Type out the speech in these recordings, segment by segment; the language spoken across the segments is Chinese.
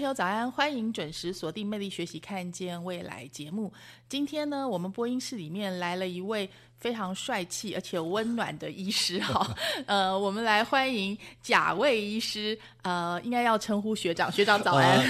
朋友早安，欢迎准时锁定《魅力学习看见未来》节目。今天呢，我们播音室里面来了一位非常帅气而且温暖的医师哈，呃，我们来欢迎贾卫医师，呃，应该要称呼学长，学长早安。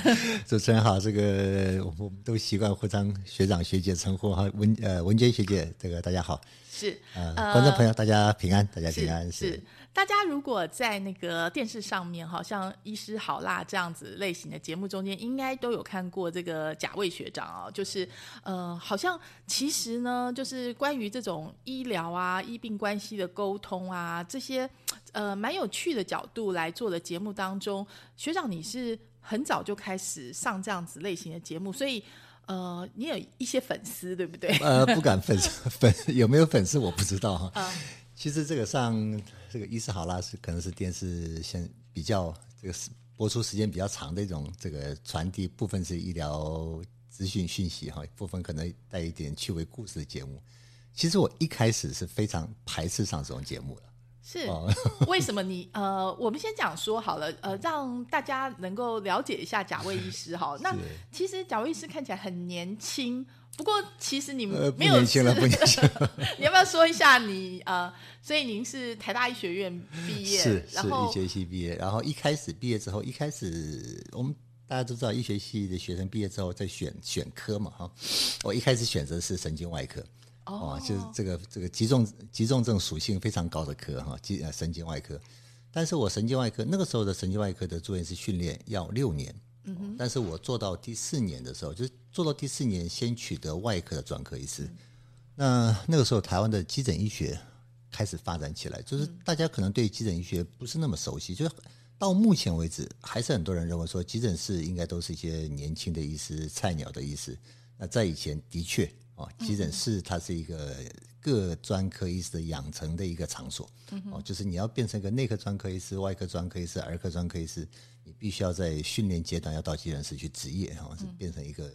主持人好，这个我们都习惯互相学长学姐称呼哈，文呃文娟学姐，这个大家好。是，呃，观众朋友大家平安，大家平安是。大家如果在那个电视上面，好像《医师好辣》这样子类型的节目中间，应该都有看过这个贾卫学长哦。就是呃，好像其实呢，就是关于这种医疗啊、医病关系的沟通啊，这些呃蛮有趣的角度来做的节目当中，学长你是很早就开始上这样子类型的节目，所以呃，你有一些粉丝对不对？呃，不敢粉 粉有没有粉丝我不知道哈。其实这个上这个《伊斯好拉》是可能是电视现比较这个播出时间比较长的一种这个传递，部分是医疗资讯讯息哈，部分可能带一点趣味故事的节目。其实我一开始是非常排斥上这种节目的。是为什么你呃，我们先讲说好了，呃，让大家能够了解一下贾卫医师哈。那其实贾卫医师看起来很年轻。不过，其实你们没有年轻了，不年轻了。你要不要说一下你呃？所以您是台大医学院毕业，是是医学系毕业。然后一开始毕业之后，一开始我们大家都知道，医学系的学生毕业之后再选选科嘛，哈。我一开始选择是神经外科，哦，就是这个这个急重急重症属性非常高的科哈，急呃神经外科。但是我神经外科那个时候的神经外科的住院是训练要六年。嗯但是我做到第四年的时候，就是做到第四年，先取得外科的专科医师。那那个时候，台湾的急诊医学开始发展起来，就是大家可能对急诊医学不是那么熟悉，就是到目前为止，还是很多人认为说急诊室应该都是一些年轻的医师、菜鸟的医师。那在以前，的确哦，急诊室它是一个各专科医师的养成的一个场所。哦，就是你要变成一个内科专科医师、外科专科医师、儿科专科医师。你必须要在训练阶段要到急诊室去执业，哈，是变成一个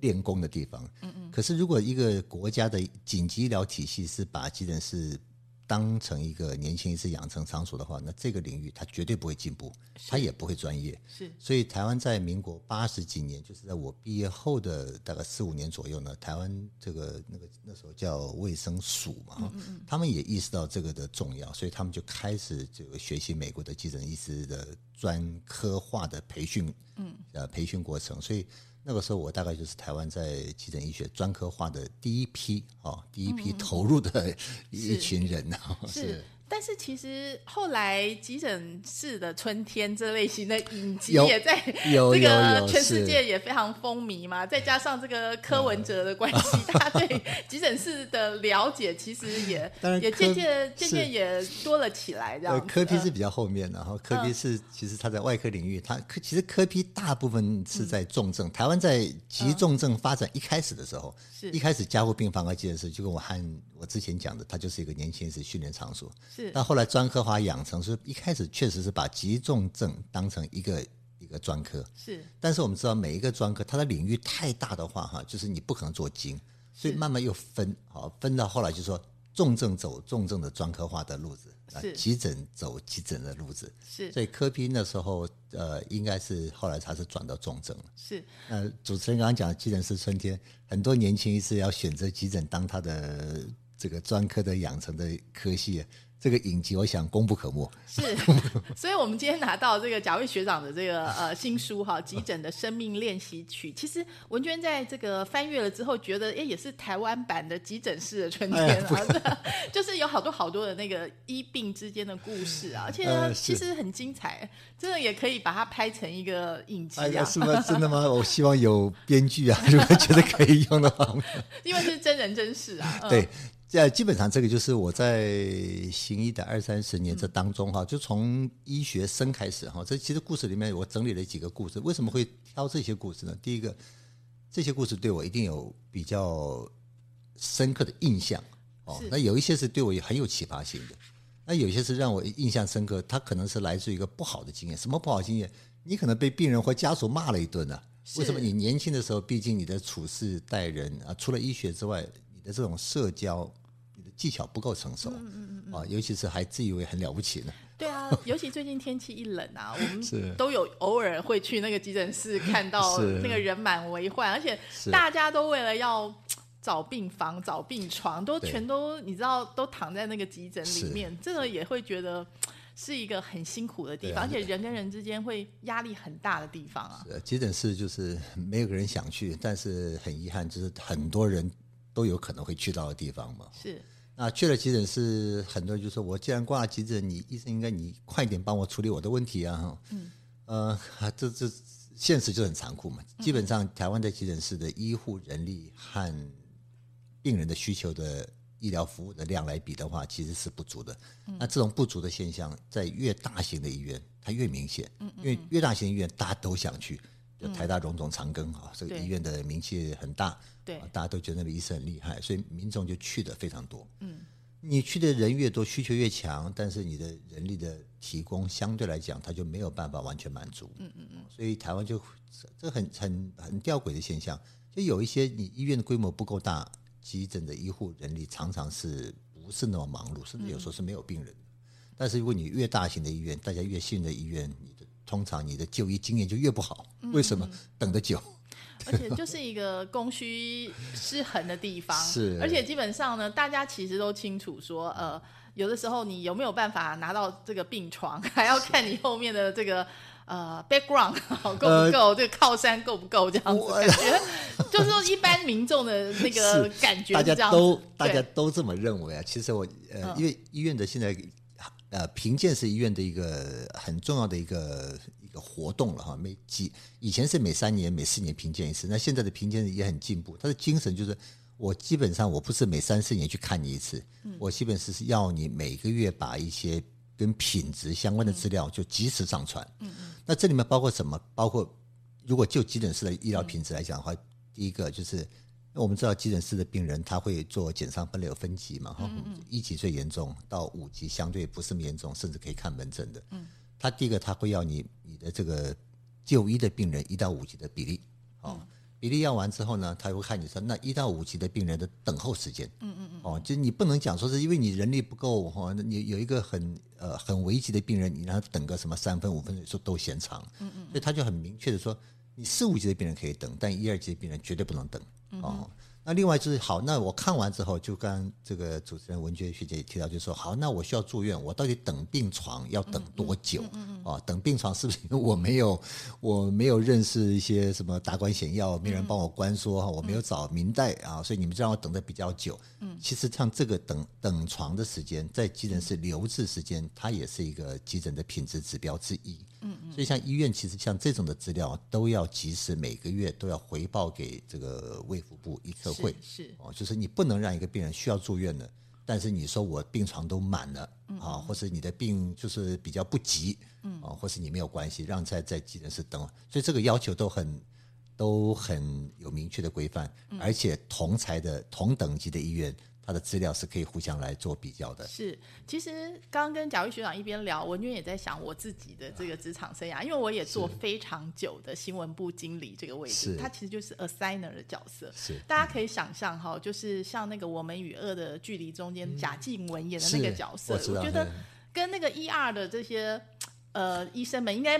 练功的地方。嗯嗯。可是，如果一个国家的紧急医疗体系是把急诊室当成一个年轻医师养成场所的话，那这个领域它绝对不会进步，它也不会专业。是。所以，台湾在民国八十几年，就是在我毕业后的大概四五年左右呢，台湾这个那个那时候叫卫生署嘛，他们也意识到这个的重要，所以他们就开始这个学习美国的急诊医师的。专科化的培训，嗯，呃，培训过程，所以那个时候我大概就是台湾在急诊医学专科化的第一批哦，第一批投入的一群人呢，是。但是其实后来急诊室的春天这类型的影集也在 这个全世界也非常风靡嘛，再加上这个柯文哲的关系，他对急诊室的了解其实也 也渐渐渐渐也多了起来。这样科批是比较后面的，然后科批是其实他在外科领域，他科其实科批大部分是在重症。台湾在急重症发展一开始的时候，一开始加护病房和急诊室就跟我和我之前讲的，它就是一个年轻人训练场所。是，但后来专科化养成，是一开始确实是把急重症当成一个一个专科。是，但是我们知道每一个专科它的领域太大的话，哈，就是你不可能做精，所以慢慢又分，好分到后来就说重症走重症的专科化的路子，是急诊走急诊的路子。是，所以科批那时候呃，应该是后来他是转到重症了。是，那，主持人刚刚讲急诊是春天，很多年轻医师要选择急诊当他的。这个专科的养成的科系。这个影集，我想功不可没。是，所以我们今天拿到这个贾卫学长的这个呃新书哈，《急诊的生命练习曲》。其实文娟在这个翻阅了之后，觉得哎，也是台湾版的急诊室的春天啊，就是有好多好多的那个医病之间的故事啊，而且其实很精彩，真的也可以把它拍成一个影集啊。是吗？真的吗？我希望有编剧啊，如果觉得可以用的话，因为是真人真事啊。对。在基本上，这个就是我在行医的二三十年这当中哈，就从医学生开始哈。这其实故事里面我整理了几个故事，为什么会挑这些故事呢？第一个，这些故事对我一定有比较深刻的印象哦。那有一些是对我也很有启发性的，那有些是让我印象深刻，它可能是来自于一个不好的经验。什么不好经验？你可能被病人或家属骂了一顿呢？为什么？你年轻的时候，毕竟你的处事待人啊，除了医学之外。你的这种社交，技巧不够成熟，嗯嗯嗯啊，尤其是还自以为很了不起呢。对啊，尤其最近天气一冷啊，我们都有偶尔会去那个急诊室，看到 那个人满为患，而且大家都为了要找病房、找病床，都全都你知道，都躺在那个急诊里面，这个也会觉得是一个很辛苦的地方，而且人跟人之间会压力很大的地方啊。急诊室就是没有个人想去，但是很遗憾，就是很多人。都有可能会去到的地方嘛？是。那去了急诊室，很多人就说：“我既然挂了急诊，你医生应该你快点帮我处理我的问题啊！”嗯。呃，这这现实就很残酷嘛。基本上，台湾的急诊室的医护人力和病人的需求的医疗服务的量来比的话，其实是不足的。那这种不足的现象，在越大型的医院，它越明显。嗯。因为越大型医院，大家都想去。就台大荣总长庚啊，这个医院的名气很大，对，大家都觉得那个医生很厉害，所以民众就去的非常多。嗯，你去的人越多，需求越强，但是你的人力的提供相对来讲，它就没有办法完全满足。嗯嗯嗯，所以台湾就这很很很吊诡的现象，就有一些你医院的规模不够大，急诊的医护人力常常是不是那么忙碌，甚至有时候是没有病人。但是如果你越大型的医院，大家越信任的医院，通常你的就医经验就越不好，为什么？等得久，而且就是一个供需失衡的地方。是，而且基本上呢，大家其实都清楚说，呃，有的时候你有没有办法拿到这个病床，还要看你后面的这个呃 background 够不够，这个靠山够不够这样子。感觉 就是说，一般民众的那个感觉，大家都大家都这么认为啊。其实我呃，因为医院的现在。呃，评鉴是医院的一个很重要的一个一个活动了哈。每几以前是每三年、每四年评鉴一次，那现在的评鉴也很进步。它的精神就是，我基本上我不是每三四年去看你一次，我基本是是要你每个月把一些跟品质相关的资料就及时上传。嗯嗯。那这里面包括什么？包括如果就急诊室的医疗品质来讲的话，第一个就是。我们知道急诊室的病人他会做减伤分流分级嘛，哈，一级最严重，到五级相对不是那么严重，甚至可以看门诊的。嗯，他第一个他会要你你的这个就医的病人一到五级的比例，哦，比例要完之后呢，他会看你说那一到五级的病人的等候时间，嗯嗯嗯，哦，就你不能讲说是因为你人力不够哈，你有一个很呃很危急的病人，你让他等个什么三分五分钟都嫌长，嗯嗯，所以他就很明确的说，你四五级的病人可以等，但一二级的病人绝对不能等。哦，那另外就是好，那我看完之后，就刚这个主持人文娟学姐也提到，就说好，那我需要住院，我到底等病床要等多久？哦，等病床是不是因为我没有我没有认识一些什么达官显要，没人帮我关说哈，我没有找明代啊，所以你们让我等的比较久。嗯，其实像这个等等床的时间，在急诊室留置时间，它也是一个急诊的品质指标之一。嗯嗯，所以像医院其实像这种的资料都要及时每个月都要回报给这个卫福部医科会。是哦，就是你不能让一个病人需要住院的，但是你说我病床都满了啊，或者你的病就是比较不急，嗯。啊，或是你没有关系，让在在急诊室等，所以这个要求都很都很有明确的规范，而且同才的同等级的医院。他的资料是可以互相来做比较的。是，其实刚刚跟贾玉学长一边聊，文娟也在想我自己的这个职场生涯，因为我也做非常久的新闻部经理这个位置，他其实就是 assigner 的角色。是，大家可以想象哈，就是像那个我们与恶的距离中间贾静雯演的那个角色，我觉得跟那个 ER 的这些呃医生们应该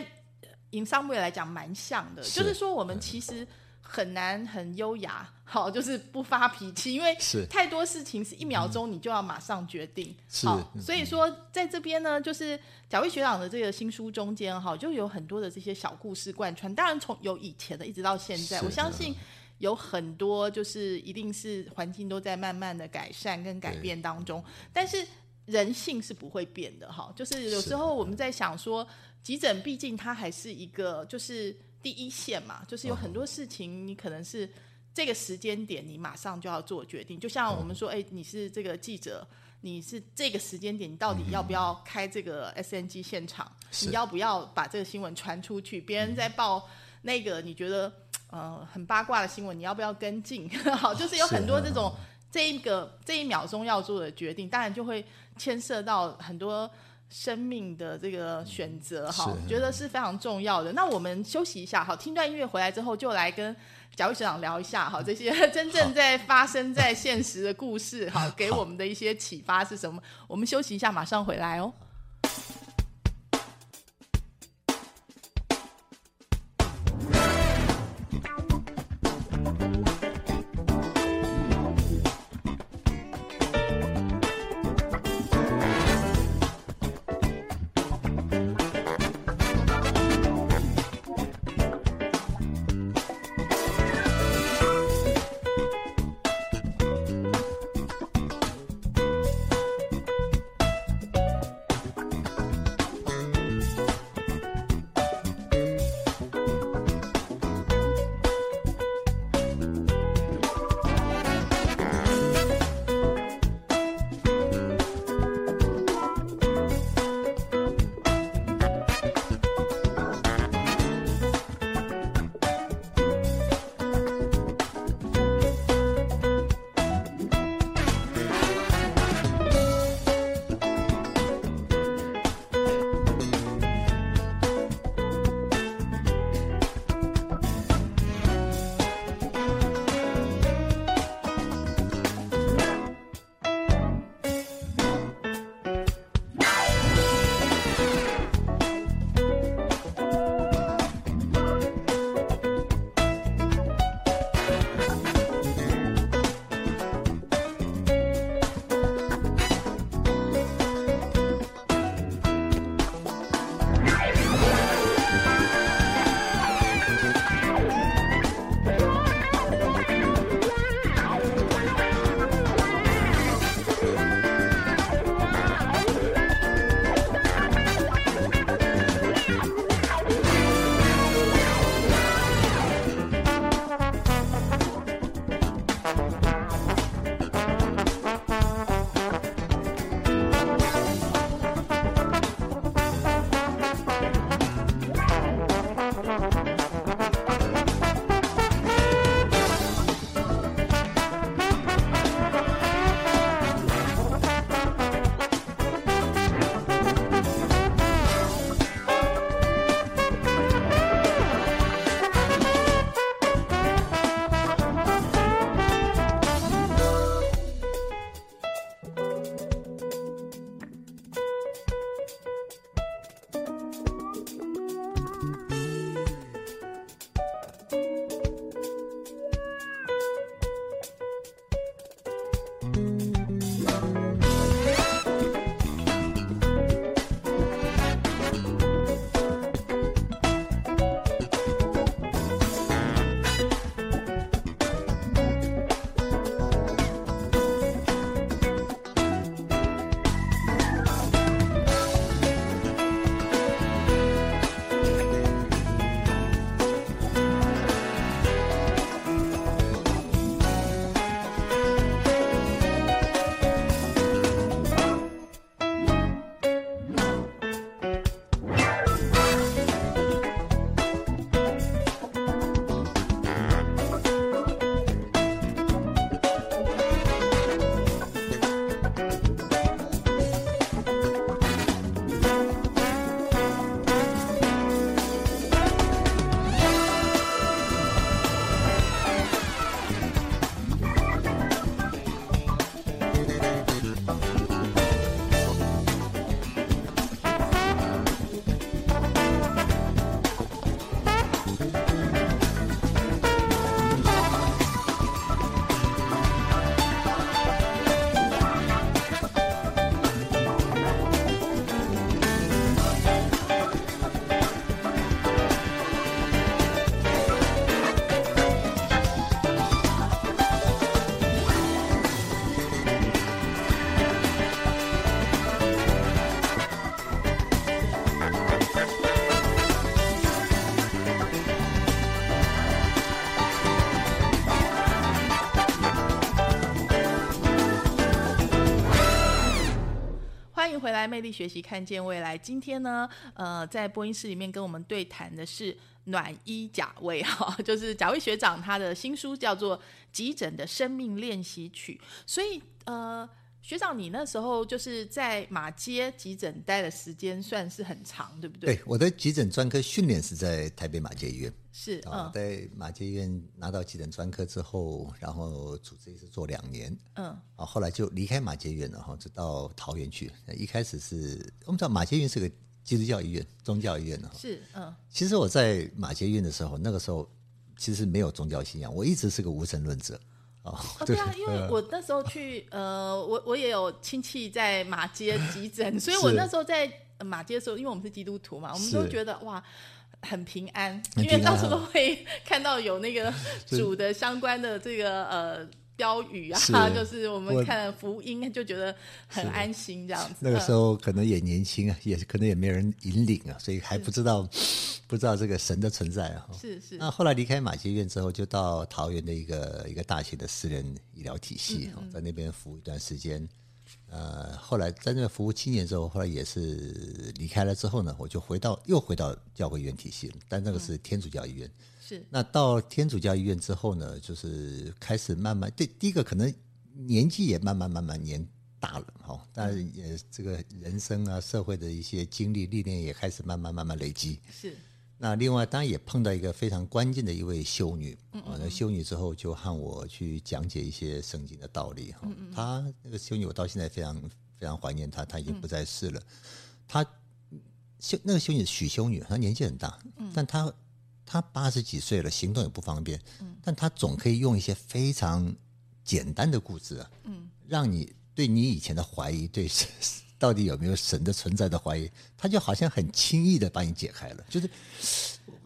，in some way 来讲蛮像的，就是说我们其实。很难很优雅，好，就是不发脾气，因为是。太多事情是一秒钟你就要马上决定，是好，所以说在这边呢，就是贾卫学长的这个新书中间哈，就有很多的这些小故事贯穿，当然从有以前的一直到现在，我相信。有很多就是一定是环境都在慢慢的改善跟改变当中，但是人性是不会变的哈。就是有时候我们在想说，急诊毕竟它还是一个就是第一线嘛，就是有很多事情你可能是这个时间点你马上就要做决定。就像我们说，哎，你是这个记者，你是这个时间点，你到底要不要开这个 SNG 现场？你要不要把这个新闻传出去？别人在报那个，你觉得？呃，很八卦的新闻，你要不要跟进？好，就是有很多这种这一个这一秒钟要做的决定，当然就会牵涉到很多生命的这个选择。哈，觉得是非常重要的。那我们休息一下，好，听段音乐回来之后，就来跟贾卫学长聊一下，哈，这些 真正在发生在现实的故事，哈，给我们的一些启发是什么？我们休息一下，马上回来哦。回来，魅力学习，看见未来。今天呢，呃，在播音室里面跟我们对谈的是暖衣贾卫哈，就是贾卫学长他的新书叫做《急诊的生命练习曲》。所以，呃，学长，你那时候就是在马街急诊待的时间算是很长，对不对？对，我的急诊专科训练是在台北马街医院。是啊，在马街医院拿到急诊专科之后，然后主治医师做两年，嗯，啊，后来就离开马街医院了哈，就到桃园去。一开始是我们知道马街医院是个基督教医院、宗教医院呢。是，嗯，其实我在马街医院的时候，那个时候其实没有宗教信仰，我一直是个无神论者。哦，对啊，因为我那时候去，呃，我我也有亲戚在马街急诊，所以我那时候在马街的时候，因为我们是基督徒嘛，我们都觉得哇。很平安，因为到处都会看到有那个 主的相关的这个呃标语啊，就是我们看福音就觉得很安心这样子。那个时候可能也年轻啊，也可能也没人引领啊，所以还不知道不知道这个神的存在啊。是是。那后来离开马偕院之后，就到桃园的一个一个大型的私人医疗体系，在那边服务一段时间。呃，后来在那服务七年之后，后来也是离开了之后呢，我就回到又回到教会医院体系了，但那个是天主教医院。是。那到天主教医院之后呢，就是开始慢慢对第一个可能年纪也慢慢慢慢年大了哈，但是也这个人生啊社会的一些经历历练也开始慢慢慢慢累积。是。那另外当然也碰到一个非常关键的一位修女啊，那修女之后就和我去讲解一些圣经的道理哈。她那个修女我到现在非常非常怀念她，她已经不在世了。她修那个修女许修女，她年纪很大，但她她八十几岁了，行动也不方便，但他总可以用一些非常简单的故事啊，让你对你以前的怀疑对。到底有没有神的存在的怀疑，他就好像很轻易的把你解开了，就是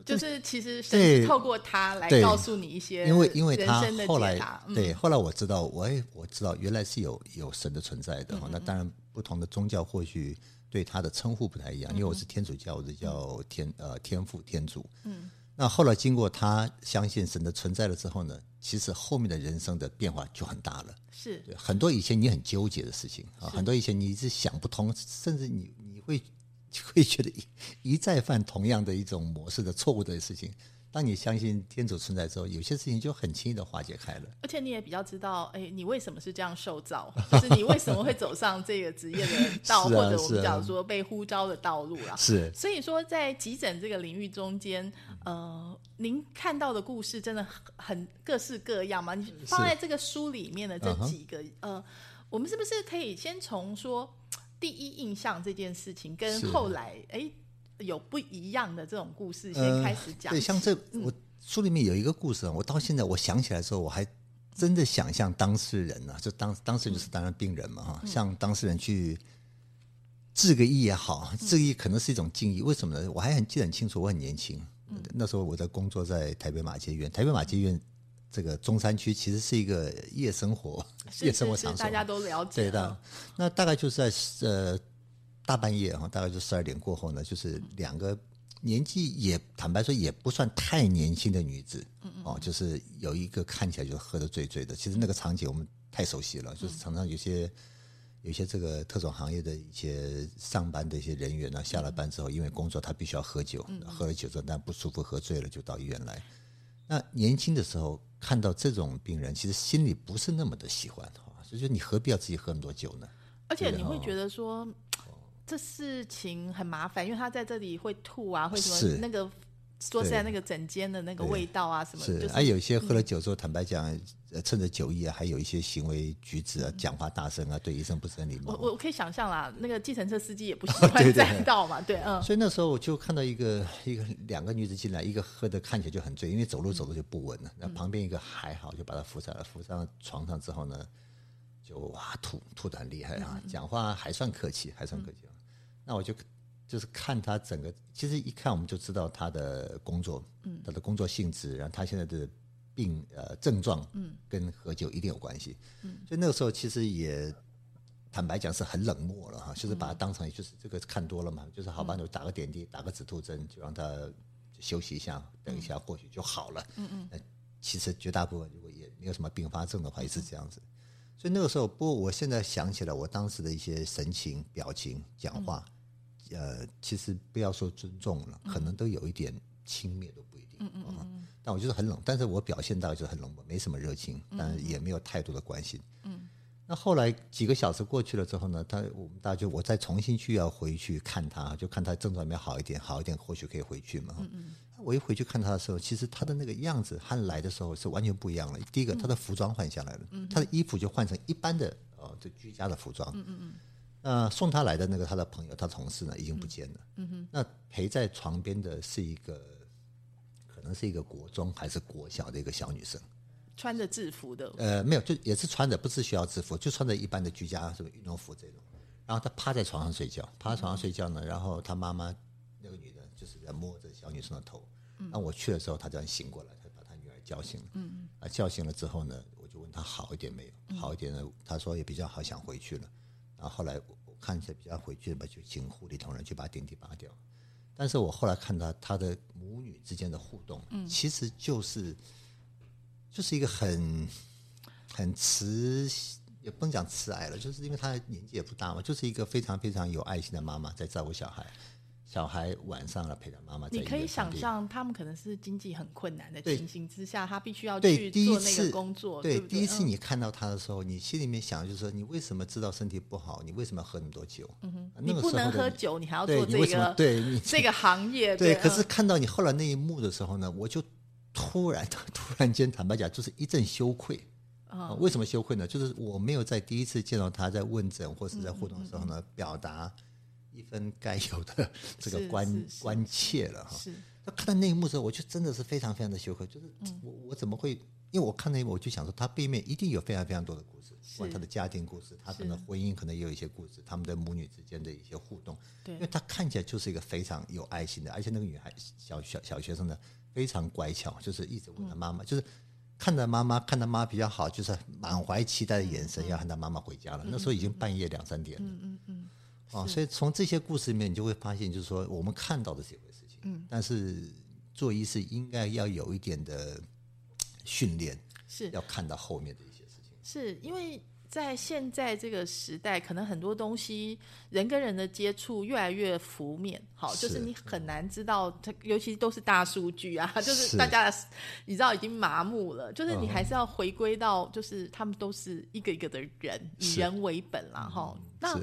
就是其实神透过他来告诉你一些，因为因为他后来对后来我知道，我也我知道原来是有有神的存在的哈。那当然不同的宗教或许对他的称呼不太一样，因为我是天主教我是叫天呃天父天主，嗯，那后来经过他相信神的存在了之后呢，其实后面的人生的变化就很大了。是很多以前你很纠结的事情啊，很多以前你是想不通，甚至你你会会觉得一一再犯同样的一种模式的错误的事情。当你相信天主存在之后，有些事情就很轻易的化解开了。而且你也比较知道，哎，你为什么是这样受造，就是你为什么会走上这个职业的 道，或者我们讲说被呼召的道路了。是，所以说在急诊这个领域中间，呃，您看到的故事真的很很各式各样嘛？你放在这个书里面的这几个，呃，我们是不是可以先从说第一印象这件事情，跟后来，哎？有不一样的这种故事，先开始讲。对，像这我书里面有一个故事啊，我到现在我想起来之后，我还真的想象当事人呢，就当当事人就是当然病人嘛哈，像当事人去致个意也好，致意可能是一种敬意。为什么呢？我还很记得很清楚，我很年轻，那时候我在工作在台北马街院，台北马街院这个中山区其实是一个夜生活夜生活场所，大家都了解。对的，那大概就是在呃。大半夜哈，大概就十二点过后呢，就是两个年纪也坦白说也不算太年轻的女子，哦，就是有一个看起来就喝得醉醉的。其实那个场景我们太熟悉了，就是常常有些有些这个特种行业的一些上班的一些人员呢，下了班之后因为工作他必须要喝酒，喝了酒之后但不舒服喝醉了就到医院来。那年轻的时候看到这种病人，其实心里不是那么的喜欢哈，所以说你何必要自己喝那么多酒呢？而且你会觉得说。这事情很麻烦，因为他在这里会吐啊，会什么那个说实在那个整间的那个味道啊什么，是啊有一些喝了酒之后，坦白讲，趁着酒意啊，还有一些行为举止啊，讲话大声啊，对医生不是很礼貌。我我可以想象啦，那个计程车司机也不喜欢 载道嘛，对，嗯。所以那时候我就看到一个一个两个女子进来，一个喝的看起来就很醉，因为走路走的就不稳了。那旁边一个还好，就把她扶上来，扶上床上之后呢，就哇吐吐的很厉害啊，讲话还算客气，还算客气。那我就就是看他整个，其实一看我们就知道他的工作，嗯，他的工作性质，然后他现在的病呃症状，嗯，跟喝酒一定有关系，嗯，所以那个时候其实也坦白讲是很冷漠了哈，就是把他当成就是这个看多了嘛，就是好吧，就打个点滴，打个止吐针，就让他休息一下，等一下或许就好了，嗯嗯，其实绝大部分如果也没有什么并发症的话，也是这样子。所以那个时候，不过我现在想起来，我当时的一些神情、表情、讲话，呃，其实不要说尊重了，可能都有一点轻蔑都不一定。嗯嗯嗯。但我就是很冷，但是我表现到就是很冷漠，没什么热情，但是也没有太多的关心。嗯。那后来几个小时过去了之后呢，他我们大家就我再重新去要回去看他，就看他症状有没有好一点，好一点或许可以回去嘛。嗯嗯。我一回去看他的时候，其实他的那个样子和来的时候是完全不一样了。第一个，他的服装换下来了，他的衣服就换成一般的呃，这居家的服装。嗯嗯嗯。那送他来的那个他的朋友、他同事呢，已经不见了。嗯哼。那陪在床边的是一个，可能是一个国中还是国小的一个小女生，穿着制服的。呃，没有，就也是穿着，不是学校制服，就穿着一般的居家什么运动服这种。然后他趴在床上睡觉，趴在床上睡觉呢，然后他妈妈那个女的，就是在摸着小女生的头。那我去的时候，他这样醒过来，他把他女儿叫醒了。嗯啊，叫醒了之后呢，我就问他好一点没有？好一点呢，他说也比较好，想回去了。然后后来我看起来比较回去了嘛，就请护理同仁去把点滴拔掉。但是我后来看到他的母女之间的互动，嗯，其实就是就是一个很很慈，也不能讲慈爱了，就是因为他年纪也不大嘛，就是一个非常非常有爱心的妈妈在照顾小孩。小孩晚上了陪他妈妈，你可以想象他们可能是经济很困难的情形之下，他必须要去做那个工作。对，第一次你看到他的时候，你心里面想就是说，你为什么知道身体不好？你为什么要喝那么多酒？嗯哼，你不能喝酒，你还要做这个？对，你这个行业。对，可是看到你后来那一幕的时候呢，我就突然 突然间坦白讲，就是一阵羞愧啊！为什么羞愧呢？就是我没有在第一次见到他在问诊或是在互动的时候呢，表达。一分该有的这个关关切了哈。那看到那一幕的时候，我就真的是非常非常的羞愧。就是我我怎么会？因为我看那一幕，我就想说，他背面一定有非常非常多的故事，关他的家庭故事，他可能婚姻可能也有一些故事，他们的母女之间的一些互动。对，因为他看起来就是一个非常有爱心的，而且那个女孩小小小学生呢，非常乖巧，就是一直问他妈妈，就是看着妈妈看着妈比较好，就是满怀期待的眼神，要喊他妈妈回家了。那时候已经半夜两三点了。嗯嗯嗯。啊，所以从这些故事里面，你就会发现，就是说我们看到的这一回事情，嗯，但是做医师应该要有一点的训练，是。要看到后面的一些事情，是因为。在现在这个时代，可能很多东西人跟人的接触越来越浮面，好，就是你很难知道，它尤其都是大数据啊，就是大家的，你知道已经麻木了，就是你还是要回归到，就是他们都是一个一个的人，以人为本了哈。那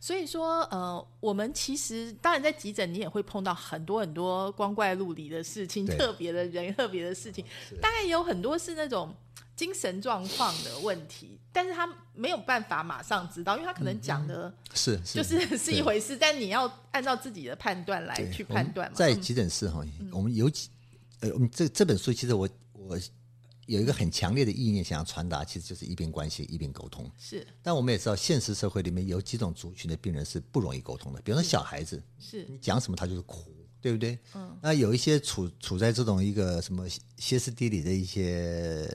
所以说，呃，我们其实当然在急诊，你也会碰到很多很多光怪陆离的事情，特别的人，特别的事情，大概有很多是那种。精神状况的问题，但是他没有办法马上知道，因为他可能讲的是就是是一回事，但你要按照自己的判断来去判断嘛。在急诊室哈，我们有几呃，我们这这本书其实我我有一个很强烈的意念想要传达，其实就是一边关系、一边沟通。是，但我们也知道，现实社会里面有几种族群的病人是不容易沟通的，比如说小孩子，是你讲什么他就是哭。对不对？嗯，那有一些处处在这种一个什么歇斯底里的一些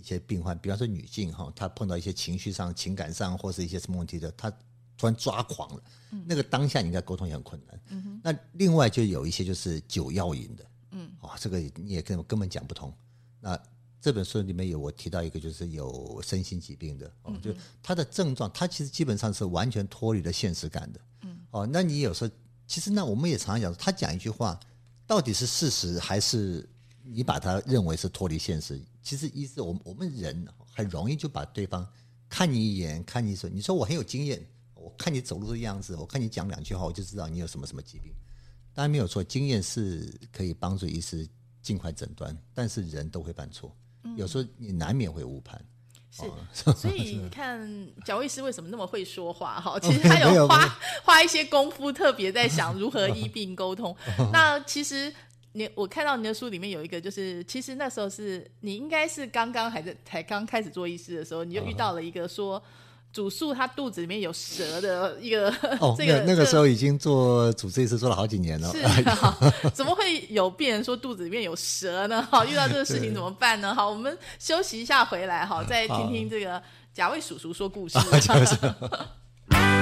一些病患，比方说女性哈，她碰到一些情绪上、情感上或是一些什么问题的，她突然抓狂了，那个当下你应该沟通也很困难。嗯哼。那另外就有一些就是酒药瘾的，嗯，哇，这个你也根根本讲不通。那这本书里面有我提到一个就是有身心疾病的，哦，就他的症状，他其实基本上是完全脱离了现实感的。嗯，哦，那你有时候。其实那，我们也常常讲，他讲一句话，到底是事实还是你把他认为是脱离现实？其实意思，我我们人很容易就把对方看你一眼，看你说，你说我很有经验，我看你走路的样子，我看你讲两句话，我就知道你有什么什么疾病。当然没有错，经验是可以帮助医师尽快诊断，但是人都会犯错，有时候你难免会误判。是，所以你看蒋卫师为什么那么会说话？哈，其实他有 花花一些功夫，特别在想如何医病沟通。那其实你我看到你的书里面有一个，就是其实那时候是你应该是刚刚还在才刚开始做医师的时候，你就遇到了一个说。主诉他肚子里面有蛇的一个，哦，这个那个时候已经做主治医师做了好几年了。是 啊，怎么会有病人说肚子里面有蛇呢？哈，遇到这个事情怎么办呢？好，我们休息一下，回来哈，再听听这个贾卫叔叔说故事。零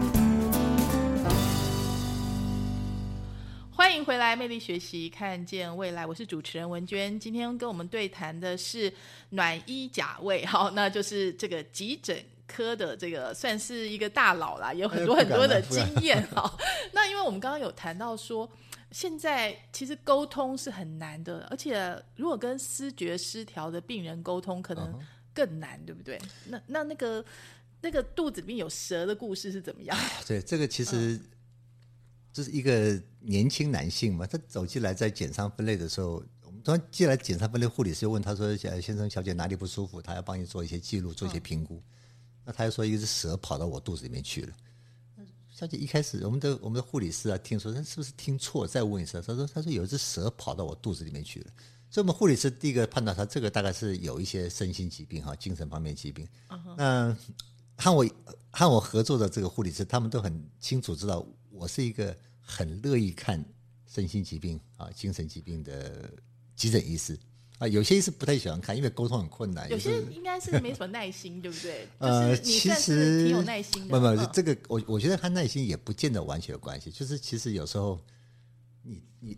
欢迎回来，魅力学习，看见未来。我是主持人文娟，今天跟我们对谈的是暖衣甲位，好，那就是这个急诊科的这个算是一个大佬啦，有很多很多的经验哈。那因为我们刚刚有谈到说，现在其实沟通是很难的，而且如果跟思觉失调的病人沟通，可能更难，对不对？那那那个那个肚子里面有蛇的故事是怎么样？对，这个其实。这是一个年轻男性嘛，他走进来在检伤分类的时候，我们突然进来检伤分类护理师就问他说：“先生、小姐哪里不舒服？他要帮你做一些记录，做一些评估。”那他又说：“一只蛇跑到我肚子里面去了。”小姐一开始，我们的我们的护理师啊，听说他是不是听错？再问一次，他说：“他说有一只蛇跑到我肚子里面去了。”所以，我们护理师第一个判断他这个大概是有一些身心疾病哈，精神方面疾病。那和我和我合作的这个护理师，他们都很清楚知道。我是一个很乐意看身心疾病啊、精神疾病的急诊医师啊，有些医师不太喜欢看，因为沟通很困难。有些应该是没什么耐心，对不对？呃，其实挺有耐心的。不不，这个我我觉得他耐心也不见得完全有关系，就是其实有时候你你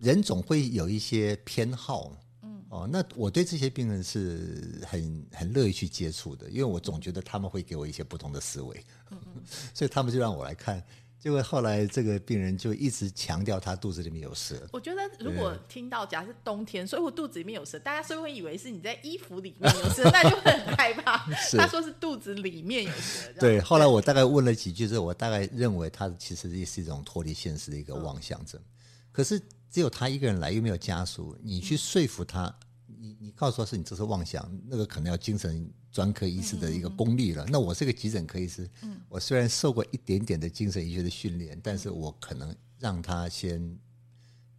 人总会有一些偏好，嗯哦，那我对这些病人是很很乐意去接触的，因为我总觉得他们会给我一些不同的思维，嗯 所以他们就让我来看。结果后来这个病人就一直强调他肚子里面有蛇。我觉得如果听到假设冬天，所以我肚子里面有蛇，大家是会以为是你在衣服里面有蛇，那就很害怕。他说是肚子里面有蛇。对，后来我大概问了几句之后，我大概认为他其实也是一种脱离现实的一个妄想症。可是只有他一个人来，又没有家属，你去说服他。你你告诉他是你这是妄想，那个可能要精神专科医师的一个功力了。那我是个急诊科医师，我虽然受过一点点的精神医学的训练，但是我可能让他先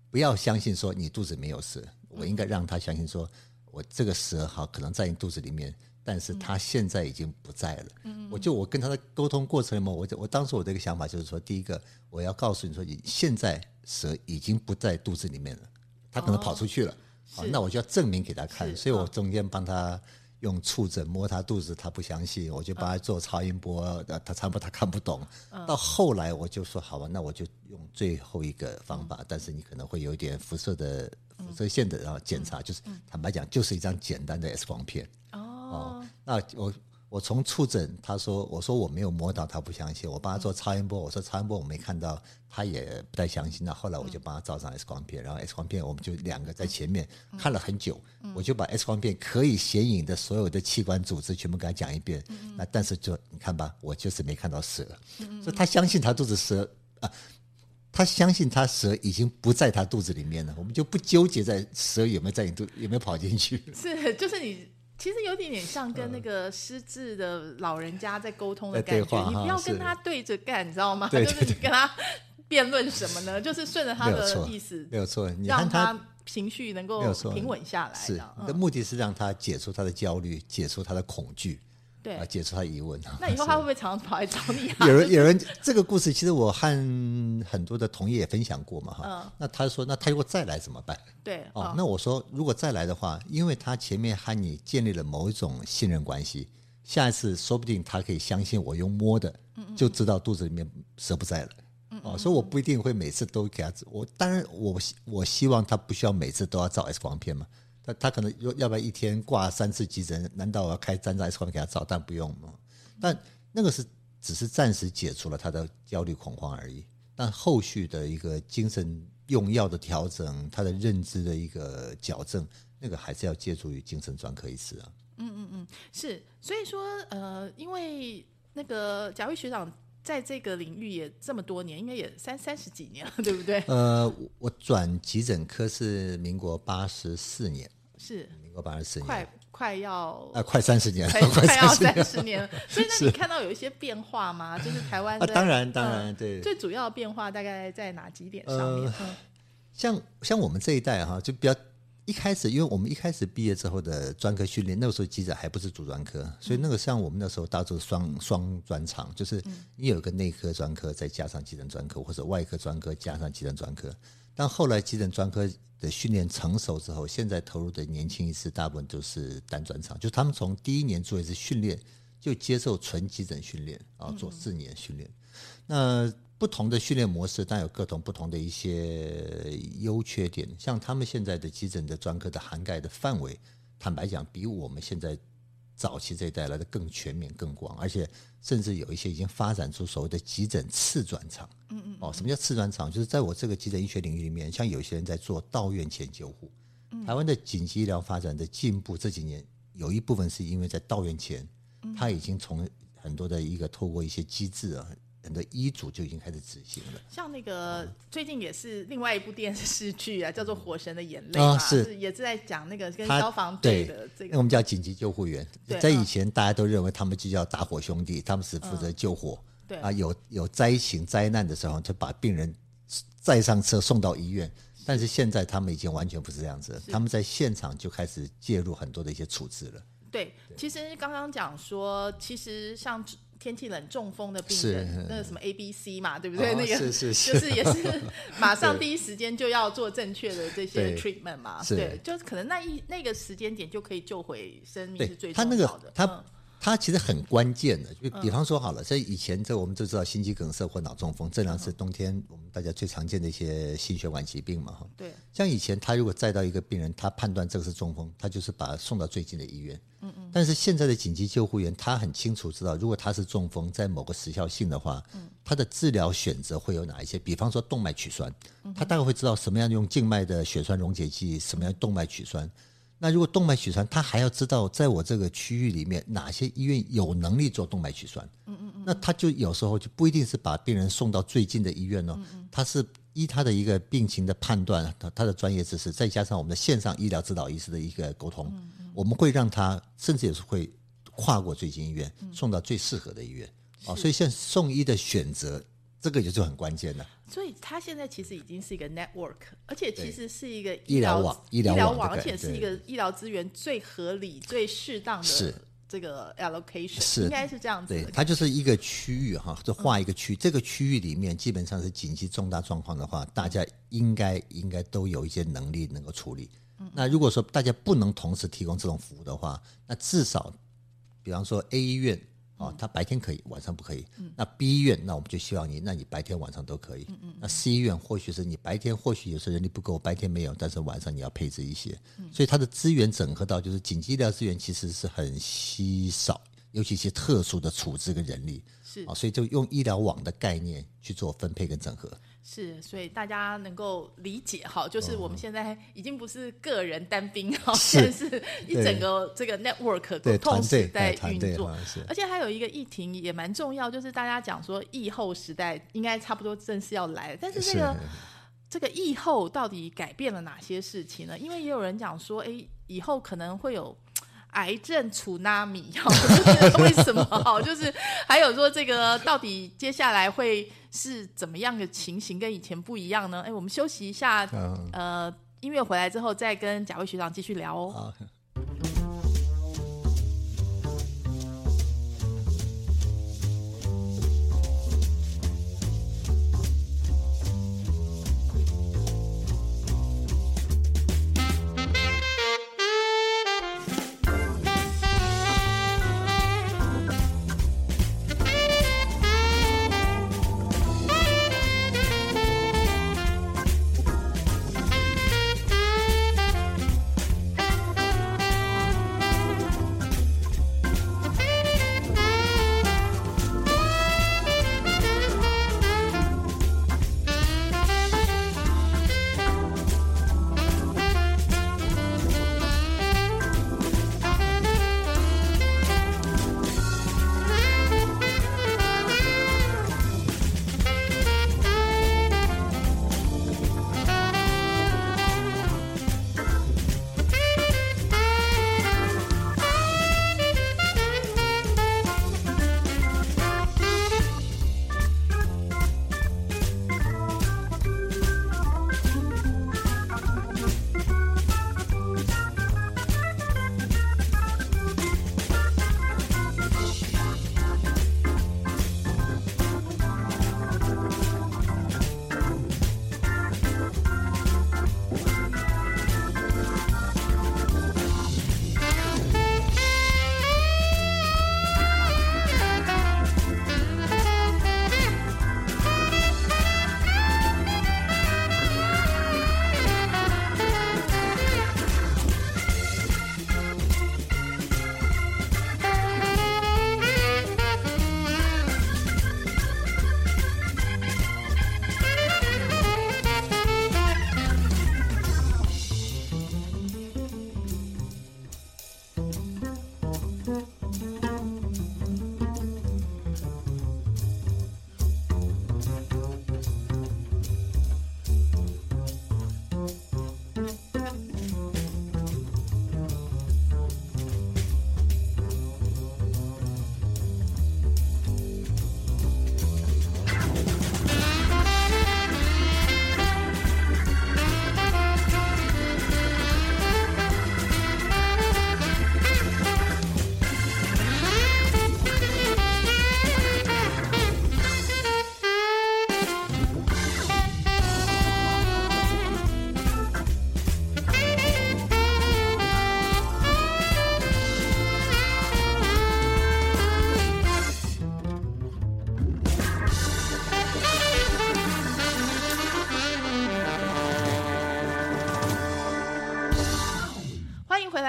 不要相信说你肚子没有蛇，我应该让他相信说我这个蛇好可能在你肚子里面，但是他现在已经不在了。我就我跟他的沟通过程里面，我我当时我的一个想法就是说，第一个我要告诉你说，你现在蛇已经不在肚子里面了，他可能跑出去了。好那我就要证明给他看，所以我中间帮他用触诊摸他肚子，他不相信，我就帮他做超音波，他超音波他看不懂。到后来我就说好吧，那我就用最后一个方法，但是你可能会有一点辐射的辐射线的然后检查，就是坦白讲就是一张简单的 X 光片。哦，那我。我从触诊，他说，我说我没有摸到，他不相信。我帮他做超音波，我说超音波我没看到，他也不太相信。那后来我就帮他照上 X 光片，然后 X 光片我们就两个在前面看了很久，我就把 X 光片可以显影的所有的器官组织全部给他讲一遍。那但是就你看吧，我就是没看到蛇，所以他相信他肚子蛇啊，他相信他蛇已经不在他肚子里面了。我们就不纠结在蛇有没有在你肚有没有跑进去。是，就是你。其实有点点像跟那个失智的老人家在沟通的感觉，你不要跟他对着干，你知道吗？就是你跟他辩论什么呢？就是顺着他的意思，没有错，让他情绪能够平稳下来。是，你的目的是让他解除他的焦虑，解除他的恐惧。对，解除他疑问。那以后他会不会常常跑来找你？有人，有人，这个故事其实我和很多的同业也分享过嘛，哈。那他说，那他如果再来怎么办？对。哦，那我说，如果再来的话，因为他前面和你建立了某一种信任关系，下一次说不定他可以相信我用摸的，就知道肚子里面蛇不在了。哦，所以我不一定会每次都给他。我当然，我我希望他不需要每次都要照 X 光片嘛。他他可能要要不要一天挂三次急诊？难道我要开三张 X 光给他照？但不用吗。但那个是只是暂时解除了他的焦虑恐慌而已。但后续的一个精神用药的调整，他的认知的一个矫正，那个还是要借助于精神专科医师啊。嗯嗯嗯，是。所以说，呃，因为那个贾威学长。在这个领域也这么多年，应该也三三十几年了，对不对？呃，我转急诊科是民国八十四年，是民国八十四年，快快要啊，快三十年，了快要三十年。所以，那你看到有一些变化吗？就是台湾啊，当然当然对，最主要的变化大概在哪几点上面？像像我们这一代哈，就比较一开始，因为我们一开始毕业之后的专科训练，那个时候记者还不是主专科，所以那个像我们那时候大多双双专长，就是你有一个内科专科，再加上急诊专科，或者外科专科加上急诊专科。但后来急诊专科的训练成熟之后，现在投入的年轻医师大部分都是单专长，就他们从第一年做一次训练，就接受纯急诊训练啊，做四年训练。那不同的训练模式，但有各种不同的一些优缺点。像他们现在的急诊的专科的涵盖的范围，坦白讲，比我们现在早期这一代来的更全面、更广，而且甚至有一些已经发展出所谓的急诊次转场。嗯嗯。哦，什么叫次转场？就是在我这个急诊医学领域里面，像有些人在做到院前救护。台湾的紧急医疗发展的进步这几年，有一部分是因为在到院前，他已经从很多的一个透过一些机制啊。很多医嘱就已经开始执行了，像那个最近也是另外一部电视剧啊，叫做《火神的眼泪》啊，是也是在讲那个跟消防队的这个，我们叫紧急救护员。在以前大家都认为他们就叫打火兄弟，他们是负责救火。对啊，有有灾情灾难的时候，就把病人载上车送到医院。但是现在他们已经完全不是这样子，他们在现场就开始介入很多的一些处置了。对，其实刚刚讲说，其实像。天气冷中风的病人，那个什么 A、B、C 嘛，对不对？那个 就是也是马上第一时间就要做正确的这些 treatment 嘛，对，就是可能那一那个时间点就可以救回生命是最重要的。他它其实很关键的，就比方说好了，在以前这我们都知道心肌梗塞或脑中风，这两是冬天我们大家最常见的一些心血管疾病嘛，哈。对。像以前他如果载到一个病人，他判断这个是中风，他就是把他送到最近的医院。嗯嗯。但是现在的紧急救护员，他很清楚知道，如果他是中风，在某个时效性的话，嗯，他的治疗选择会有哪一些？比方说动脉取栓，他大概会知道什么样用静脉的血栓溶解剂，什么样动脉取栓。那如果动脉血栓，他还要知道在我这个区域里面哪些医院有能力做动脉血栓。嗯嗯嗯。那他就有时候就不一定是把病人送到最近的医院哦，他是依他的一个病情的判断，他他的专业知识，再加上我们的线上医疗指导医师的一个沟通，我们会让他甚至也是会跨过最近医院，送到最适合的医院。哦，所以现在送医的选择。这个也就很关键了。所以它现在其实已经是一个 network，而且其实是一个医疗网，医疗网，而且是一个医疗资源最合理、最适当的这个 allocation，是应该是这样子。对，它就是一个区域哈，就画一个区，这个区域里面基本上是紧急重大状况的话，大家应该应该都有一些能力能够处理。那如果说大家不能同时提供这种服务的话，那至少，比方说 A 医院。哦，他白天可以，晚上不可以。那 B 医院，那我们就希望你，那你白天晚上都可以。那 C 医院或许是你白天或许有时候人力不够，白天没有，但是晚上你要配置一些。所以它的资源整合到就是紧急医疗资源其实是很稀少，尤其一些特殊的处置跟人力。是啊，所以就用医疗网的概念去做分配跟整合。是，所以大家能够理解哈，就是我们现在已经不是个人单兵哈，现在是一整个这个 network 都同时在运作，而且还有一个议题也蛮重要，就是大家讲说疫后时代应该差不多正式要来，但是这个这个疫后到底改变了哪些事情呢？因为也有人讲说，哎，以后可能会有。癌症处纳米，为什么？哈，就是还有说这个到底接下来会是怎么样的情形，跟以前不一样呢？哎，我们休息一下，呃，音乐回来之后再跟贾卫学长继续聊哦。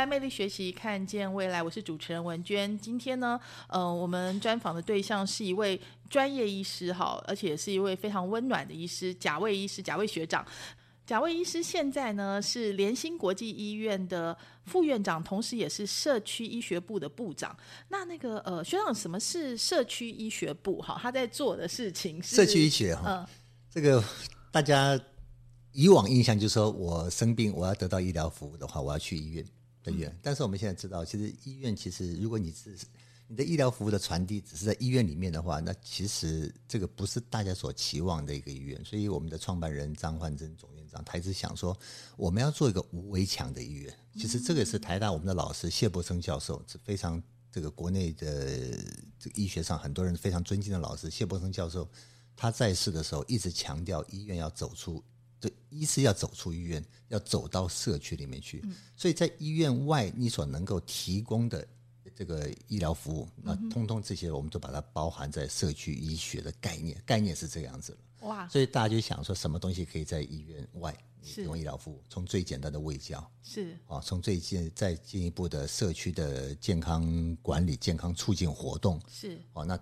魅力学习，看见未来。我是主持人文娟。今天呢，呃，我们专访的对象是一位专业医师，哈，而且是一位非常温暖的医师——贾卫医师，贾卫学长。贾卫医师现在呢是联兴国际医院的副院长，同时也是社区医学部的部长。那那个呃，学长，什么是社区医学部？哈，他在做的事情是社区医学哈。这个大家以往印象就是说我生病，我要得到医疗服务的话，我要去医院的院。但是我们现在知道，其实医院其实如果你是你的医疗服务的传递只是在医院里面的话，那其实这个不是大家所期望的一个医院。所以我们的创办人张焕珍总院长，他一直想说，我们要做一个无围墙的医院。其实这个是台大我们的老师谢伯生教授是非常这个国内的这个医学上很多人非常尊敬的老师。谢伯生教授他在世的时候一直强调，医院要走出，这一是要走出医院，要走到社区里面去。所以在医院外，你所能够提供的。这个医疗服务，那通通这些我们都把它包含在社区医学的概念，概念是这个样子了。哇！所以大家就想说，什么东西可以在医院外提供医疗服务？从最简单的卫教是啊，从最近再进一步的社区的健康管理、健康促进活动是哦，那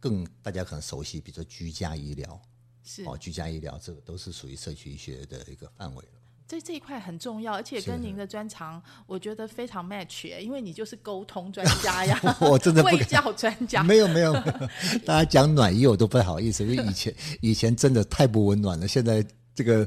更大家可能熟悉，比如说居家医疗是哦，居家医疗这个都是属于社区医学的一个范围了。这这一块很重要，而且跟您的专长，我觉得非常 match，因为你就是沟通专 家呀，我真的会叫专家。没有没有，大家讲暖意我都不太好意思，因为以前以前真的太不温暖了，现在这个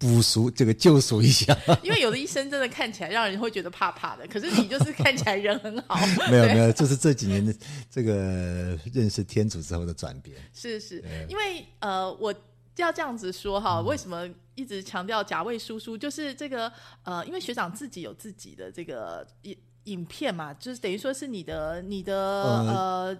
补赎这个救赎一下。因为有的医生真的看起来让人会觉得怕怕的，可是你就是看起来人很好。没 有没有，就是这几年的这个认识天主之后的转变。是是，因为呃我。要这样子说哈，为什么一直强调贾卫叔叔？就是这个呃，因为学长自己有自己的这个影影片嘛，就是等于说是你的你的呃，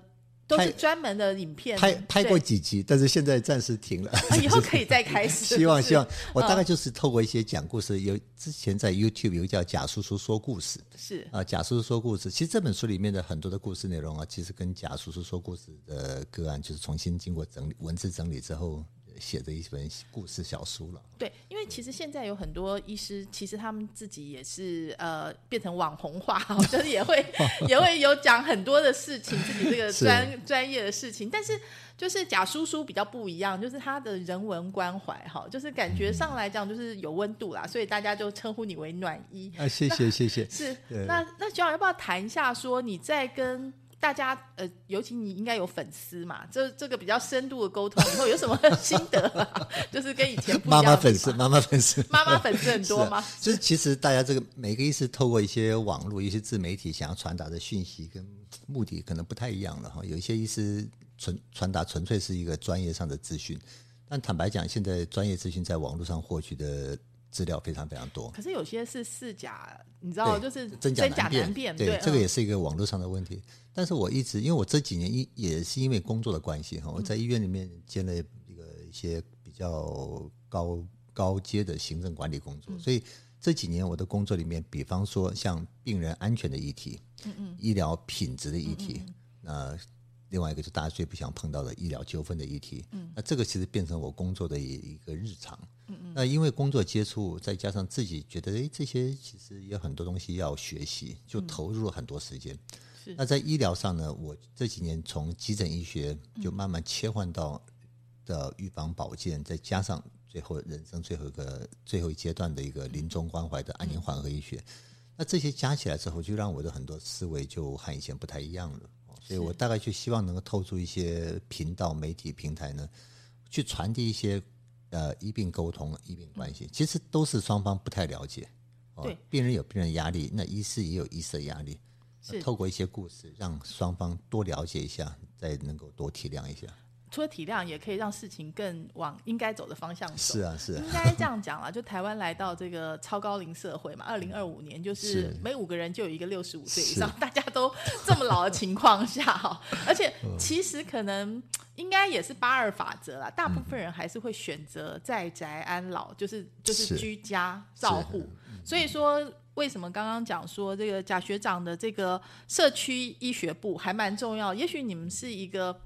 都是专门的影片，拍拍过几集，但是现在暂时停了。以后可以再开始。希望希望，我大概就是透过一些讲故事，有之前在 YouTube 有叫贾叔叔说故事，是啊，贾叔叔说故事。其实这本书里面的很多的故事内容啊，其实跟贾叔叔说故事的个案，就是重新经过整理文字整理之后。写的一本故事小书了。对，因为其实现在有很多医师，其实他们自己也是呃变成网红化，就是也会 也会有讲很多的事情，自己这个专专业的事情。但是就是贾叔叔比较不一样，就是他的人文关怀哈，就是感觉上来讲就是有温度啦，所以大家就称呼你为暖医啊。谢谢谢谢。是，那那学长要不要谈一下说你在跟？大家呃，尤其你应该有粉丝嘛，这这个比较深度的沟通以后有什么 心得？就是跟以前不一样。妈妈粉丝，妈妈粉丝，妈妈粉丝很多吗？就是其实大家这个每个意思透过一些网络、一些自媒体想要传达的讯息跟目的可能不太一样了哈。有一些意思纯传达纯粹是一个专业上的资讯，但坦白讲，现在专业资讯在网络上获取的。资料非常非常多，可是有些是四假，你知道，就是真假难辨。对，这个也是一个网络上的问题。但是我一直，因为我这几年一也是因为工作的关系哈，我在医院里面兼了一个一些比较高高阶的行政管理工作，所以这几年我的工作里面，比方说像病人安全的议题，嗯嗯，医疗品质的议题，那另外一个就大家最不想碰到的医疗纠纷的议题，嗯，那这个其实变成我工作的一一个日常。那因为工作接触，再加上自己觉得，哎，这些其实有很多东西要学习，就投入了很多时间。那在医疗上呢，我这几年从急诊医学就慢慢切换到的预防保健，再加上最后人生最后一个最后一阶段的一个临终关怀的安宁缓和医学。那这些加起来之后，就让我的很多思维就和以前不太一样了。所以我大概就希望能够透出一些频道、媒体平台呢，去传递一些。呃，医病沟通、医病关系，其实都是双方不太了解。对，病人有病人压力，那医师也有医师的压力。是透过一些故事，让双方多了解一下，再能够多体谅一下。除了体谅，也可以让事情更往应该走的方向走。是啊，是啊。应该这样讲啦，就台湾来到这个超高龄社会嘛，二零二五年就是每五个人就有一个六十五岁以上，大家都这么老的情况下哈，而且其实可能应该也是八二法则啦，大部分人还是会选择在宅安老，就是就是居家照护。所以说，为什么刚刚讲说这个贾学长的这个社区医学部还蛮重要？也许你们是一个。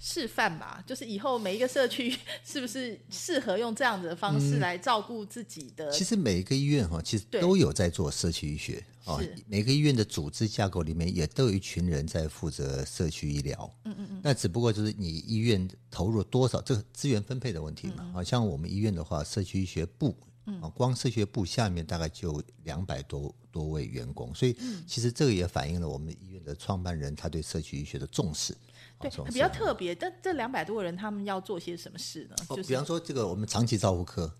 示范吧，就是以后每一个社区 是不是适合用这样子的方式来照顾自己的？其实每一个医院哈，其实都有在做社区医学啊是。每个医院的组织架构里面也都有一群人在负责社区医疗。嗯嗯嗯。那只不过就是你医院投入多少，这个资源分配的问题嘛。好像我们医院的话，社区医学部。啊，光社区部下面大概就两百多多位员工，所以其实这个也反映了我们医院的创办人他对社区医学的重视。啊对，比较特别。但这两百多个人，他们要做些什么事呢？哦，就是比方说这个我们长期照护科，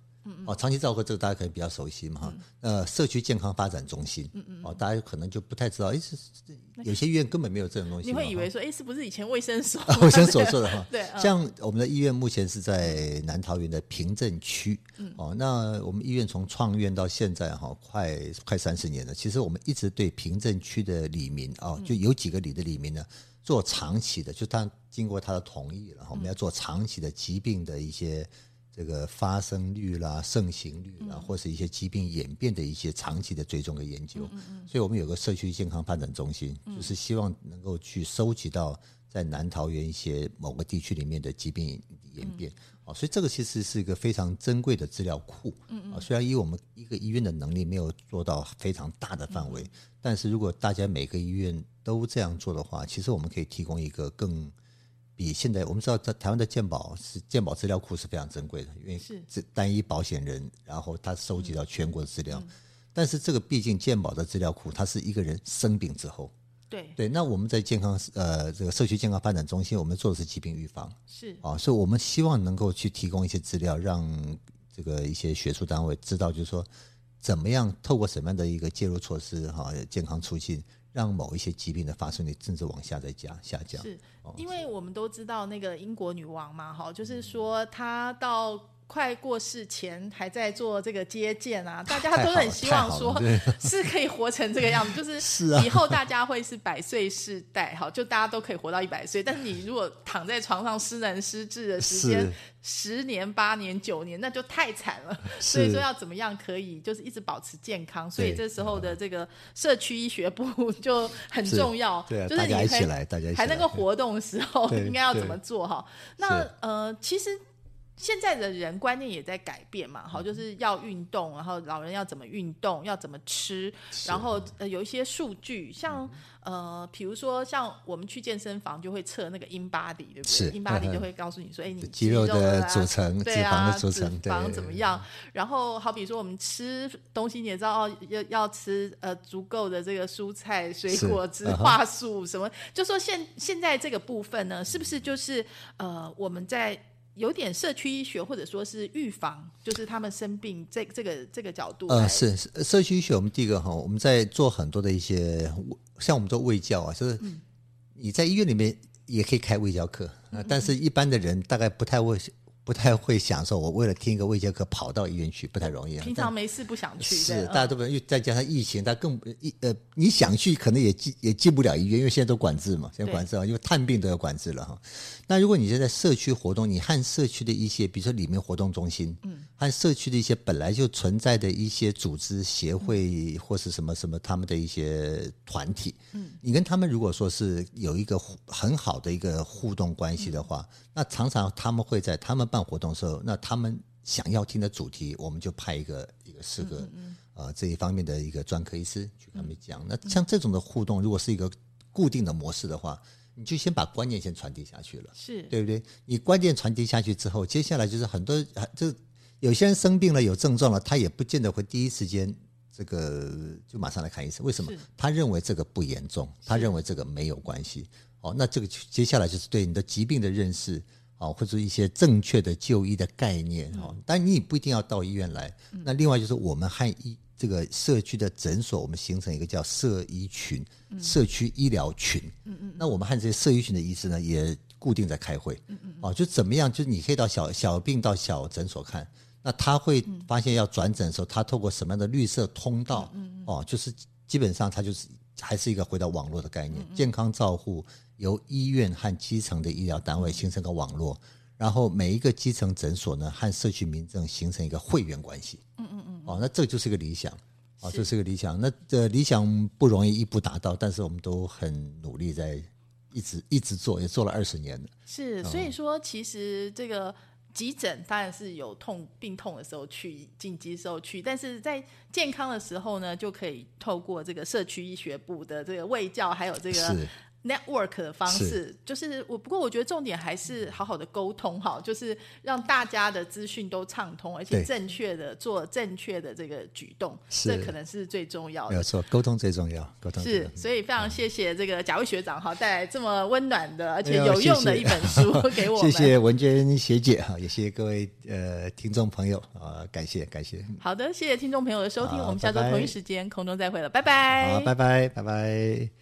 哦，长期照护科这个大家可能比较熟悉嘛哈。呃，社区健康发展中心，哦，大家可能就不太知道，哎，是是有些医院根本没有这种东西你会以为说，哎，是不是以前卫生所？卫生所 做的哈。对，嗯像我们的医院目前是在南桃园的平镇区，嗯哦，那我们医院从创院到现在哈，快快三十年了。其实我们一直对平镇区的里民啊哦，就有几个里的里民呢，做长期的，就他经过他的同意了，我们要做长期的疾病的一些。这个发生率啦、盛行率啦，或是一些疾病演变的一些长期的追踪的研究，所以我们有个社区健康发展中心，就是希望能够去收集到在南桃园一些某个地区里面的疾病演变。哦，所以这个其实是一个非常珍贵的资料库。嗯嗯。虽然以我们一个医院的能力没有做到非常大的范围，但是如果大家每个医院都这样做的话，其实我们可以提供一个更。比现在我们知道，在台湾的健保是健保资料库是非常珍贵的，因为是这单一保险人，然后他收集到全国的资料。但是这个毕竟健保的资料库，它是一个人生病之后，对，对。那我们在健康呃这个社区健康发展中心，我们做的是疾病预防是啊，所以我们希望能够去提供一些资料，让这个一些学术单位知道，就是说怎么样透过什么样的一个介入措施哈、健康促进，让某一些疾病的发生率甚至往下再加下降。是，因为我们都知道那个英国女王嘛，哈，就是说她到快过世前还在做这个接见啊，大家都很希望说 是可以活成这个样子，就是 以后大家会是百岁世代，哈，就大家都可以活到一百岁。但是你如果躺在床上失能失智的时间十年、八年、九年，那就太惨了。所以说要怎么样可以就是一直保持健康，所以对这时候的这个社区医学部就很重要，对啊就是你还大家一起来大家一起还能够活动的时候，对应该要怎对么做哈？那呃，其实。现在的人观念也在改变嘛，嗯。好，就是要运动，然后老人要怎么运动，要怎么吃，然后呃有一些数据，像嗯。呃，比如说像我们去健身房就会测那个 in body，对不是。对？in body 嗯嗯。就会告诉你说，哎，你肌肉的啊组成对啊，脂肪的组成脂肪怎么样？然后好比说我们吃东西，你也知道哦，要要吃呃足够的这个蔬菜、水果、植嗯哼。化素什么，就说现现在这个部分呢，是不是就是呃我们在有点社区医学或者说是预防，就是他们生病这这个这个角度来，呃，是是社区医学，我们第一个哈，我们在做很多的一些，像我们做卫教啊，就是你在医院里面也可以开卫教课啊、但是一般的人大概不太会不太会享受，我为了听一个卫教课跑到医院去，不太容易啊。平常没事不想去，是大家都不，因为再加上疫情，他更一呃，你想去可能也进也进不了医院，因为现在都管制嘛，现在管制啊，因为探病都要管制了哈。那如果你是在社区活动，你和社区的一些，比如说里面活动中心，嗯，和社区的一些本来就存在的一些组织、协会或是什么什么他们的一些团体，嗯，你跟他们如果说是有一个互很好的一个互动关系的话，那常常他们会在他们办活动的时候，那他们想要听的主题，我们就派一个一个适合呃这一方面的一个专科医师去跟他们讲。那像这种的互动，如果是一个固定的模式的话，你就先把观念先传递下去了。是对不对？你观念传递下去之后，接下来就是很多，啊就有些人生病了有症状了，他也不见得会第一时间这个就马上来看医生。为什么？他认为这个不严重，他认为这个没有关系。哦，那这个接下来就是对你的疾病的认识。哦，或者一些正确的就医的概念哦，当然你也不一定要到医院来。那另外就是我们和医这个社区的诊所，我们形成一个叫社医群、社区医疗群。嗯嗯。那我们和这些社医群的医师呢，也固定在开会。嗯嗯。哦，就怎么样？就是你可以到小小病到小诊所看，那他会发现要转诊的时候，他透过什么样的绿色通道？嗯哦，就是基本上他就是还是一个回到网络的概念，健康照护由医院和基层的医疗单位形成个网络。然后每一个基层诊所呢，和社区民政形成一个会员关系。嗯嗯嗯。哦，那这就是一个理想。哦，这是个理想。那这理想不容易一步达到，但是我们都很努力在一直一直做，也做了二十年了。是，所以说其实这个急诊当然是有痛病痛的时候去，紧急时候去，但是在健康的时候呢，就可以透过这个社区医学部的这个卫教，还有这个。是 network 的方式，就是我。不过我觉得重点还是好好的沟通哈，就是让大家的资讯都畅通，而且正确的做正确的这个举动，这可能是最重要的。没有错，沟通最重要，沟通是所以非常谢谢这个贾卫学长哈，带来这么温暖的而且有有用的一本书 给我们。谢谢文娟学姐哈，也谢谢各位呃听众朋友啊，感谢感谢，好的，谢谢听众朋友的收听，我们下周同一时间空中再会了，拜拜。好，拜拜拜拜。